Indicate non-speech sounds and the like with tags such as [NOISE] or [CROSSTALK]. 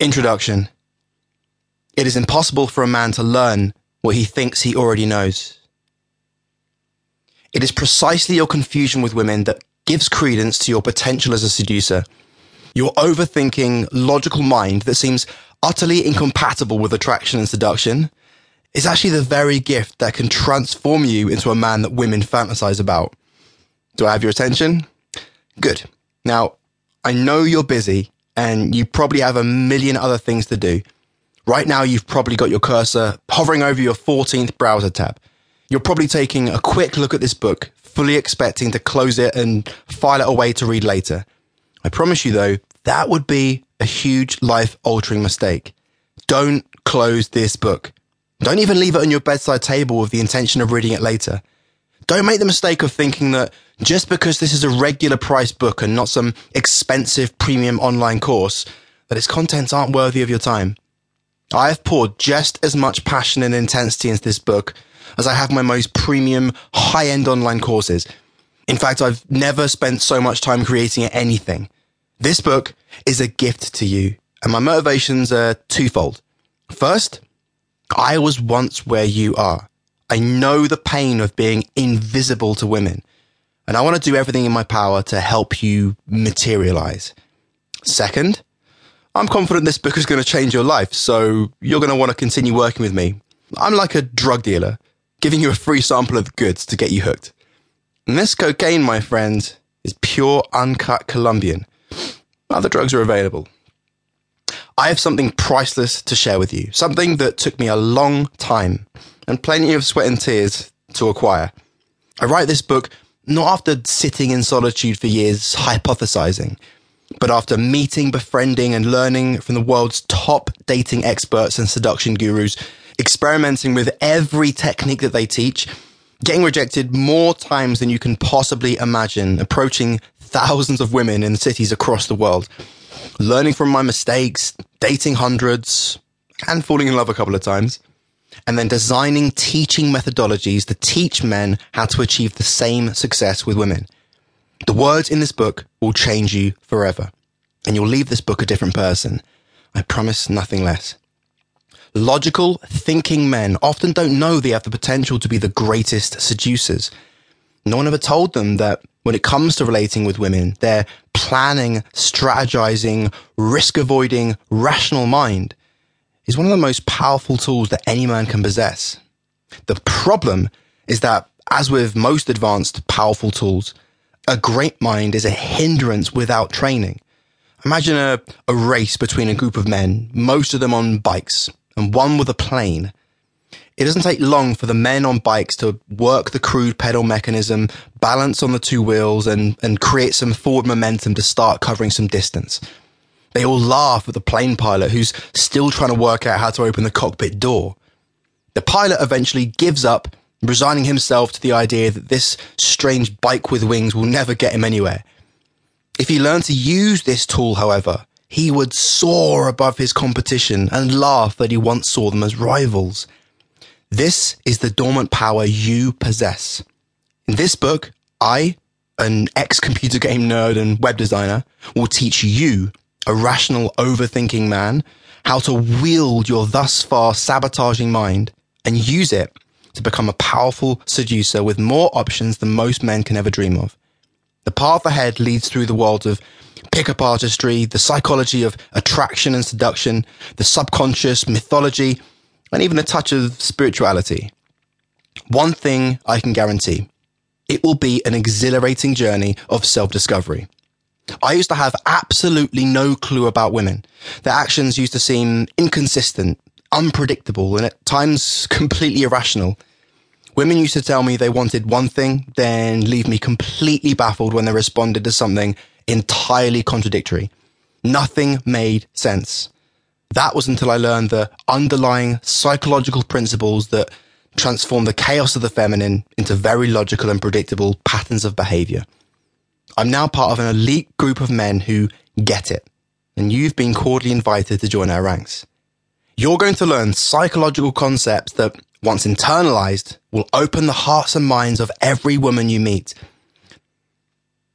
Introduction. It is impossible for a man to learn what he thinks he already knows. It is precisely your confusion with women that gives credence to your potential as a seducer. Your overthinking, logical mind that seems utterly incompatible with attraction and seduction is actually the very gift that can transform you into a man that women fantasize about. Do I have your attention? Good. Now, I know you're busy and you probably have a million other things to do. Right now, you've probably got your cursor hovering over your 14th browser tab. You're probably taking a quick look at this book, fully expecting to close it and file it away to read later. I promise you though, that would be a huge life altering mistake. Don't close this book. Don't even leave it on your bedside table with the intention of reading it later. Don't make the mistake of thinking that just because this is a regular price book and not some expensive premium online course, that its contents aren't worthy of your time. I have poured just as much passion and intensity into this book as I have my most premium, high end online courses. In fact, I've never spent so much time creating anything. This book is a gift to you, and my motivations are twofold. First, I was once where you are. I know the pain of being invisible to women, and I want to do everything in my power to help you materialize. Second, I'm confident this book is going to change your life, so you're going to want to continue working with me. I'm like a drug dealer, giving you a free sample of the goods to get you hooked. And this cocaine, my friend, is pure uncut Colombian. Other drugs are available. I have something priceless to share with you, something that took me a long time and plenty of sweat and tears to acquire. I write this book not after sitting in solitude for years hypothesizing, but after meeting, befriending, and learning from the world's top dating experts and seduction gurus, experimenting with every technique that they teach, getting rejected more times than you can possibly imagine, approaching thousands of women in cities across the world, learning from my mistakes, dating hundreds, and falling in love a couple of times, and then designing teaching methodologies to teach men how to achieve the same success with women. The words in this book will change you forever, and you'll leave this book a different person. I promise nothing less. Logical, thinking men often don't know they have the potential to be the greatest seducers. No one ever told them that when it comes to relating with women, their planning, strategizing, risk avoiding, rational mind is one of the most powerful tools that any man can possess. The problem is that, as with most advanced, powerful tools, a great mind is a hindrance without training. Imagine a, a race between a group of men, most of them on bikes, and one with a plane. It doesn't take long for the men on bikes to work the crude pedal mechanism, balance on the two wheels, and, and create some forward momentum to start covering some distance. They all laugh at the plane pilot who's still trying to work out how to open the cockpit door. The pilot eventually gives up, resigning himself to the idea that this strange bike with wings will never get him anywhere. If he learned to use this tool, however, he would soar above his competition and laugh that he once saw them as rivals. This is the dormant power you possess. In this book, I, an ex computer game nerd and web designer, will teach you, a rational, overthinking man, how to wield your thus far sabotaging mind and use it to become a powerful seducer with more options than most men can ever dream of. The path ahead leads through the world of pickup artistry, the psychology of attraction and seduction, the subconscious, mythology, and even a touch of spirituality. One thing I can guarantee it will be an exhilarating journey of self discovery. I used to have absolutely no clue about women. Their actions used to seem inconsistent, unpredictable, and at times [LAUGHS] completely irrational. Women used to tell me they wanted one thing, then leave me completely baffled when they responded to something entirely contradictory. Nothing made sense. That was until I learned the underlying psychological principles that transform the chaos of the feminine into very logical and predictable patterns of behavior. I'm now part of an elite group of men who get it, and you've been cordially invited to join our ranks. You're going to learn psychological concepts that, once internalized, will open the hearts and minds of every woman you meet